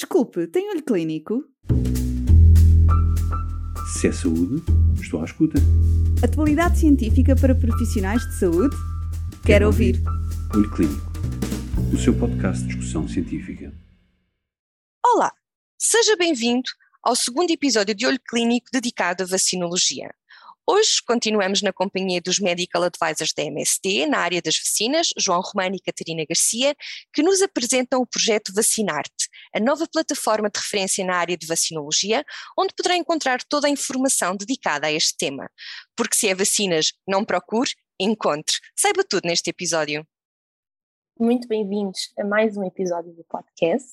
Desculpe, tem olho clínico? Se é saúde, estou à escuta. Atualidade científica para profissionais de saúde? Quero, Quero ouvir. ouvir. Olho Clínico, o seu podcast de discussão científica. Olá, seja bem-vindo ao segundo episódio de Olho Clínico dedicado à vacinologia. Hoje continuamos na companhia dos Medical Advisors da MSD, na área das vacinas, João Romano e Catarina Garcia, que nos apresentam o projeto Vacinarte, a nova plataforma de referência na área de vacinologia, onde poderá encontrar toda a informação dedicada a este tema. Porque se é vacinas, não procure, encontre. Saiba tudo neste episódio. Muito bem-vindos a mais um episódio do podcast.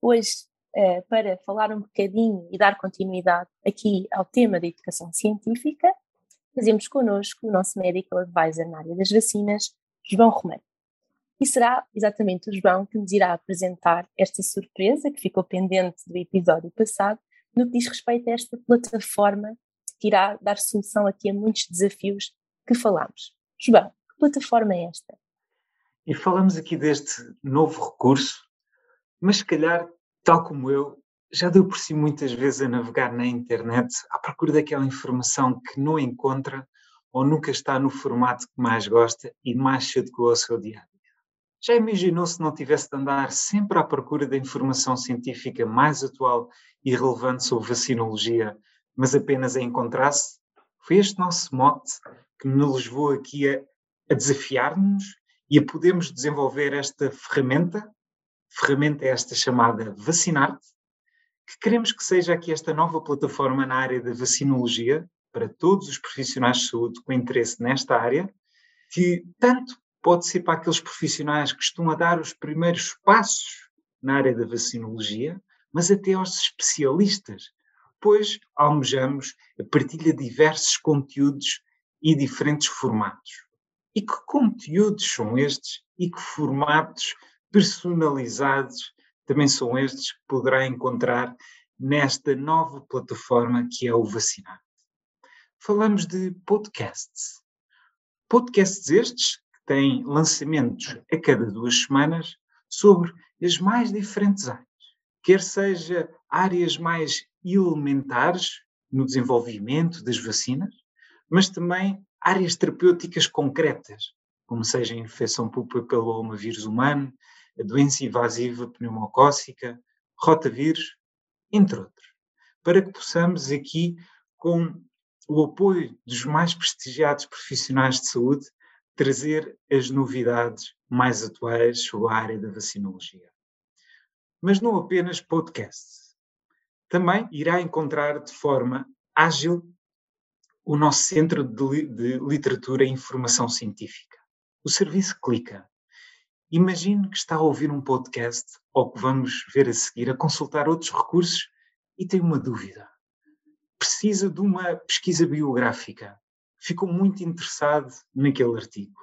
Hoje uh, para falar um bocadinho e dar continuidade aqui ao tema da educação científica, fazemos connosco o nosso Medical Advisor na área das vacinas, João Romero. E será exatamente o João que nos irá apresentar esta surpresa que ficou pendente do episódio passado, no que diz respeito a esta plataforma que irá dar solução aqui a muitos desafios que falamos. João, que plataforma é esta? E falamos aqui deste novo recurso, mas se calhar tal como eu, já deu por si muitas vezes a navegar na internet à procura daquela informação que não encontra ou nunca está no formato que mais gosta e mais se adequa ao seu dia a dia. Já imaginou se não tivesse de andar sempre à procura da informação científica mais atual e relevante sobre vacinologia, mas apenas a encontrasse? Foi este nosso mote que nos levou aqui a, a desafiar-nos e a podermos desenvolver esta ferramenta ferramenta esta chamada Vacinarte, que queremos que seja aqui esta nova plataforma na área da vacinologia para todos os profissionais de saúde com interesse nesta área, que tanto pode ser para aqueles profissionais que estão a dar os primeiros passos na área da vacinologia, mas até aos especialistas, pois almejamos a partilha de diversos conteúdos e diferentes formatos. E que conteúdos são estes e que formatos personalizados também são estes que poderá encontrar nesta nova plataforma que é o Vacinar. Falamos de podcasts. Podcasts estes que têm lançamentos a cada duas semanas sobre as mais diferentes áreas, quer seja áreas mais elementares no desenvolvimento das vacinas, mas também áreas terapêuticas concretas, como seja a infecção por papilomavírus humano, a doença invasiva pneumocócica, rotavírus, entre outros, para que possamos aqui, com o apoio dos mais prestigiados profissionais de saúde, trazer as novidades mais atuais sobre a área da vacinologia. Mas não apenas podcasts. Também irá encontrar de forma ágil o nosso Centro de, de Literatura e Informação Científica, o Serviço Clica, Imagine que está a ouvir um podcast ou que vamos ver a seguir, a consultar outros recursos e tem uma dúvida. Precisa de uma pesquisa biográfica. Ficou muito interessado naquele artigo.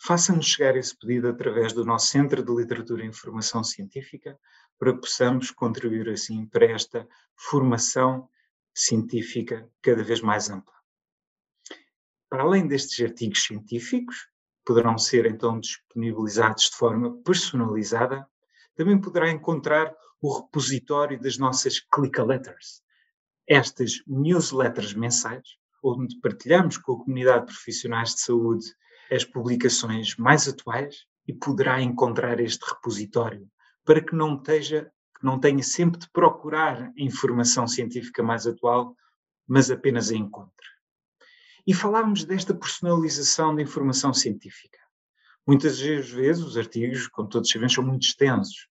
Faça-nos chegar esse pedido através do nosso Centro de Literatura e Informação Científica para que possamos contribuir assim para esta formação científica cada vez mais ampla. Para além destes artigos científicos, poderão ser então disponibilizados de forma personalizada. Também poderá encontrar o repositório das nossas Click Letters, estas newsletters mensais, onde partilhamos com a comunidade de profissionais de saúde as publicações mais atuais e poderá encontrar este repositório para que não, esteja, que não tenha sempre de procurar a informação científica mais atual, mas apenas a encontre e falarmos desta personalização da informação científica. Muitas vezes os artigos, como todos sabemos, são muito extensos.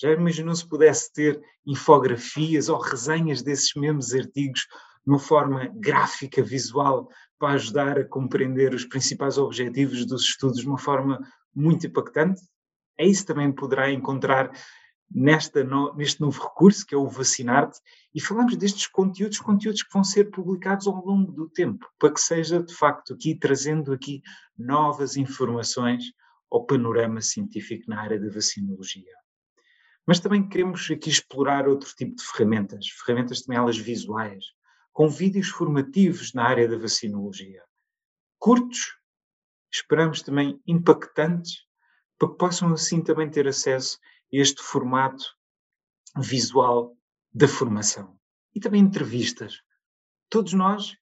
Já imaginou se pudesse ter infografias ou resenhas desses mesmos artigos numa forma gráfica, visual, para ajudar a compreender os principais objetivos dos estudos de uma forma muito impactante? É isso também poderá encontrar nesta no, neste novo recurso, que é o Vacinarte, e falamos destes conteúdos, conteúdos que vão ser publicados ao longo do tempo, para que seja, de facto, aqui trazendo aqui novas informações ao panorama científico na área da vacinologia. Mas também queremos aqui explorar outro tipo de ferramentas, ferramentas também elas visuais, com vídeos formativos na área da vacinologia. Curtos, esperamos também impactantes, para que possam assim também ter acesso este formato visual da formação e também entrevistas. Todos nós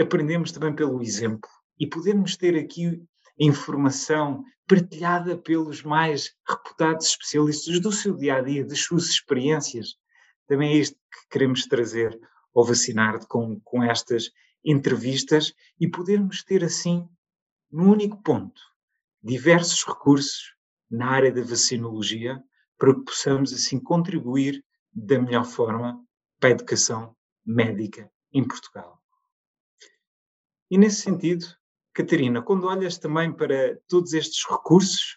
aprendemos também pelo exemplo e podemos ter aqui informação partilhada pelos mais reputados especialistas do seu dia a dia, das suas experiências. Também é isto que queremos trazer ao vacinar com, com estas entrevistas e podermos ter assim, num único ponto, diversos recursos na área da vacinologia para que possamos assim contribuir da melhor forma para a educação médica em Portugal. E nesse sentido, Catarina, quando olhas também para todos estes recursos,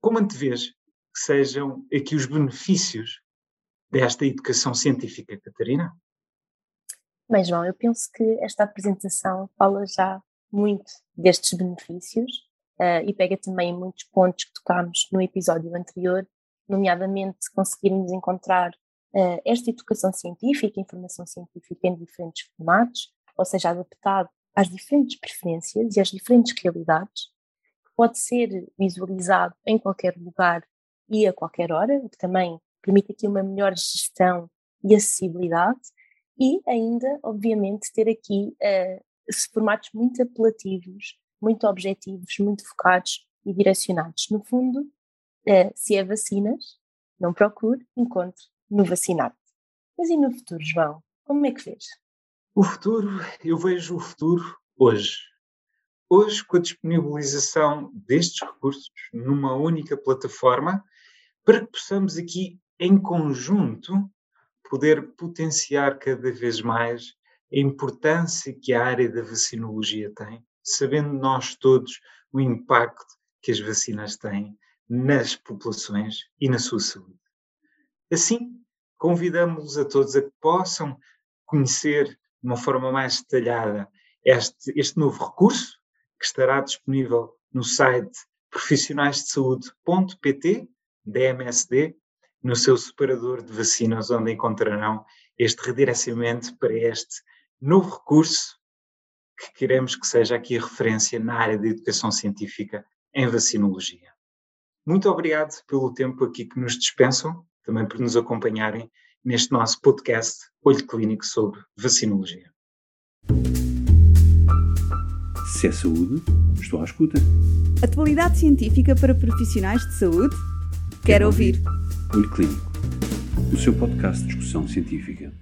como antevês que sejam aqui os benefícios desta educação científica, Catarina? Bem, João, eu penso que esta apresentação fala já muito destes benefícios uh, e pega também muitos pontos que tocámos no episódio anterior, nomeadamente conseguirmos encontrar uh, esta educação científica, informação científica em diferentes formatos, ou seja, adaptado às diferentes preferências e às diferentes realidades, que pode ser visualizado em qualquer lugar e a qualquer hora, o que também permite aqui uma melhor gestão e acessibilidade, e ainda, obviamente, ter aqui uh, formatos muito apelativos, muito objetivos, muito focados e direcionados. No fundo, uh, se é vacinas, não procure, encontre no vacinado. Mas e no futuro, João? Como é que vês? O futuro, eu vejo o futuro hoje. Hoje, com a disponibilização destes recursos numa única plataforma, para que possamos aqui, em conjunto, poder potenciar cada vez mais a importância que a área da vacinologia tem, sabendo nós todos o impacto que as vacinas têm nas populações e na sua saúde. Assim, convidamos-los a todos a que possam conhecer de uma forma mais detalhada este, este novo recurso, que estará disponível no site profissionais-de-saúde.pt da MSD no seu separador de vacinas, onde encontrarão este redirecionamento para este novo recurso que queremos que seja aqui a referência na área de educação científica em vacinologia. Muito obrigado pelo tempo aqui que nos dispensam, também por nos acompanharem neste nosso podcast Olho Clínico sobre vacinologia. Se é saúde, estou à escuta. Atualidade científica para profissionais de saúde? Quero, Quero ouvir. ouvir. Olho Clínico, o seu podcast de discussão científica.